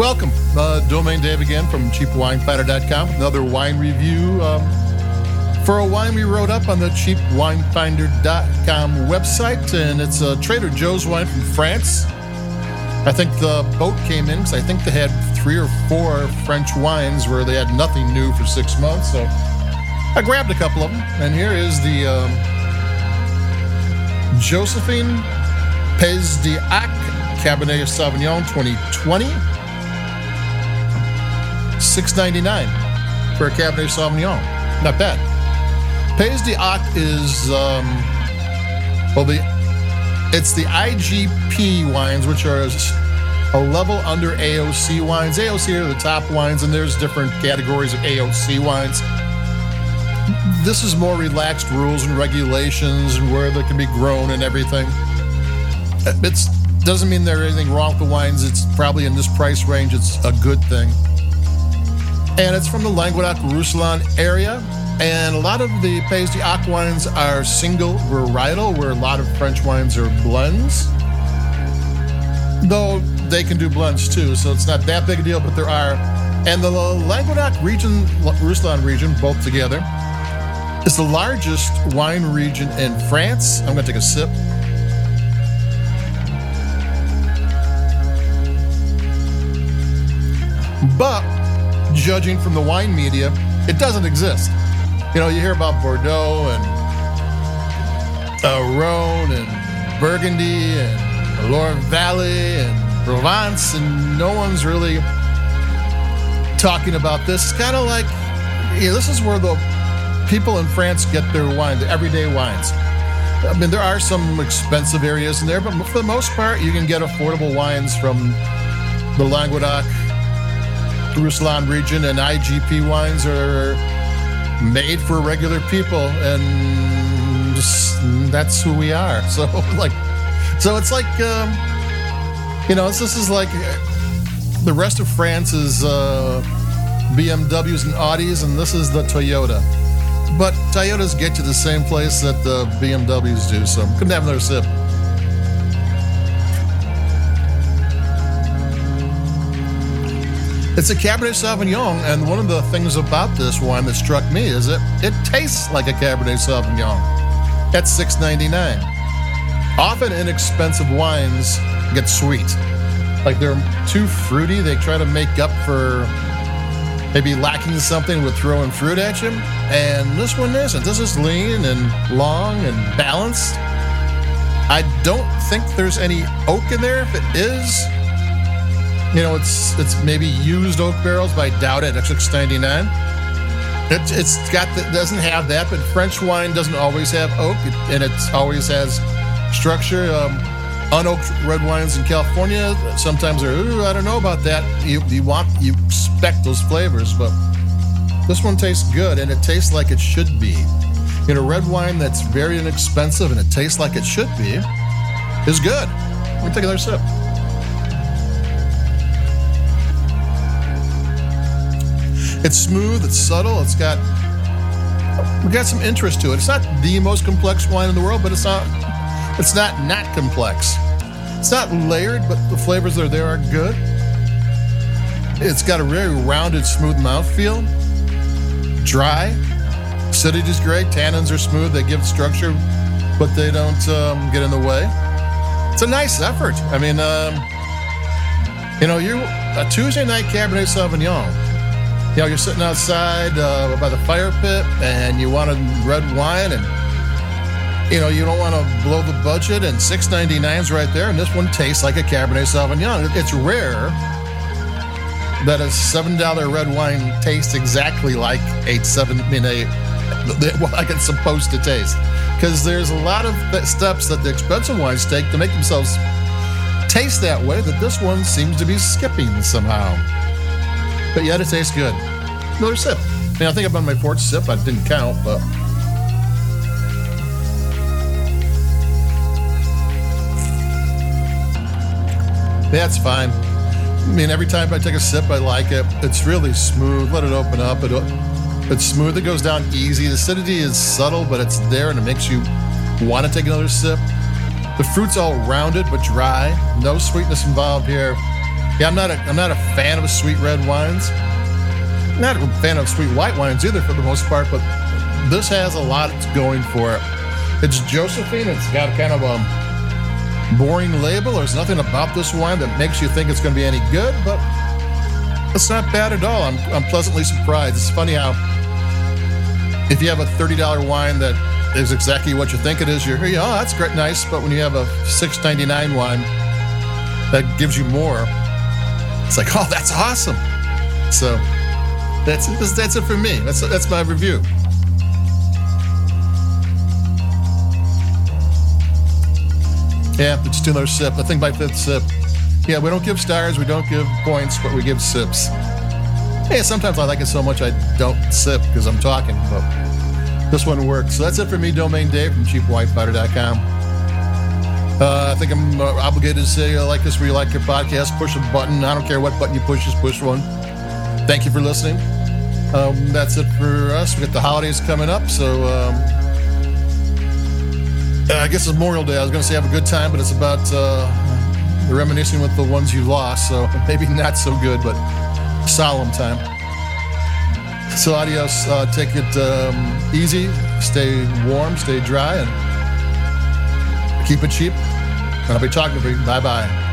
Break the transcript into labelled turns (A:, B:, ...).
A: Welcome, uh, Domain Dave again from CheapWineFinder.com. Another wine review um, for a wine we wrote up on the CheapWineFinder.com website, and it's a Trader Joe's wine from France. I think the boat came in because I think they had three or four French wines where they had nothing new for six months. So I grabbed a couple of them, and here is the um, Josephine Pays d'Oc Cabernet Sauvignon 2020. 699 for a Cabernet Sauvignon. Not bad. Pays d'Oc is um, well the it's the IGP wines, which are a level under AOC wines. AOC are the top wines, and there's different categories of AOC wines. This is more relaxed rules and regulations and where they can be grown and everything. It doesn't mean there's anything wrong with the wines. It's probably in this price range. It's a good thing and it's from the Languedoc Roussillon area. And a lot of the Pays d'Oc wines are single varietal, where a lot of French wines are blends. Though they can do blends too, so it's not that big a deal, but there are. And the Languedoc region, Roussillon region, both together, is the largest wine region in France. I'm going to take a sip. But judging from the wine media, it doesn't exist. You know, you hear about Bordeaux and uh, Rhone and Burgundy and Loire Valley and Provence, and no one's really talking about this. It's kind of like, yeah, this is where the people in France get their wine, the everyday wines. I mean, there are some expensive areas in there, but for the most part, you can get affordable wines from the Languedoc, Roussillon region, and IGP wines are made for regular people, and that's who we are. So, like, so it's like, um, you know, this is like the rest of France is uh, BMWs and Audis, and this is the Toyota. But Toyotas get to the same place that the BMWs do, so couldn't have another sip. It's a Cabernet Sauvignon, and one of the things about this wine that struck me is that it tastes like a Cabernet Sauvignon at $6.99. Often inexpensive wines get sweet. Like they're too fruity, they try to make up for maybe lacking something with throwing fruit at you. And this one isn't. This is lean and long and balanced. I don't think there's any oak in there. If it is, you know, it's it's maybe used oak barrels, but I doubt it. It's six ninety nine. It, it's got the, doesn't have that, but French wine doesn't always have oak, and it always has structure. Um, unoaked red wines in California sometimes are. Ooh, I don't know about that. You you want you expect those flavors, but this one tastes good, and it tastes like it should be. You know, red wine that's very inexpensive and it tastes like it should be is good. Let me take another sip. It's smooth, it's subtle, it's got we got some interest to it. It's not the most complex wine in the world, but it's not it's not not complex. It's not layered, but the flavors that are there are good. It's got a very rounded, smooth mouthfeel. Dry. Acidity is great. Tannins are smooth. They give structure, but they don't um, get in the way. It's a nice effort. I mean, um, you know, you a Tuesday night Cabernet Sauvignon you know, you're sitting outside uh, by the fire pit and you want a red wine and you know, you don't want to blow the budget and 6.99 is right there and this one tastes like a Cabernet Sauvignon. It's rare that a $7 red wine tastes exactly like a 7 I mean a like it's supposed to taste. Because there's a lot of steps that the expensive wines take to make themselves taste that way that this one seems to be skipping somehow but yet it tastes good. Another sip. I mean, I think I'm on my fourth sip. I didn't count, but. That's fine. I mean, every time I take a sip, I like it. It's really smooth. Let it open up. It, it's smooth. It goes down easy. The acidity is subtle, but it's there and it makes you want to take another sip. The fruit's all rounded but dry. No sweetness involved here. Yeah, I'm not a I'm not a fan of sweet red wines. Not a fan of sweet white wines either, for the most part. But this has a lot going for it. It's Josephine. It's got kind of a boring label. There's nothing about this wine that makes you think it's going to be any good, but it's not bad at all. I'm, I'm pleasantly surprised. It's funny how if you have a $30 wine that is exactly what you think it is, you're, oh, that's great, nice. But when you have a $6.99 wine that gives you more, it's like, oh, that's awesome. So that's that's it for me. That's that's my review. Yeah, it's another sip. I think my fifth sip. Yeah, we don't give stars, we don't give points, but we give sips. Yeah, sometimes I like it so much I don't sip because I'm talking, but this one works. So that's it for me, Domain Dave from CheapWineFinder.com. Uh, I think I'm uh, obligated to say, I like this where you like your podcast, push a button. I don't care what button you push, just push one. Thank you for listening. Um, that's it for us. We got the holidays coming up, so um, I guess it's Memorial Day. I was going to say have a good time, but it's about uh, reminiscing with the ones you lost, so maybe not so good, but solemn time. So adios. Uh, take it um, easy. Stay warm. Stay dry, and keep it cheap. I'll be talking to you. Bye bye.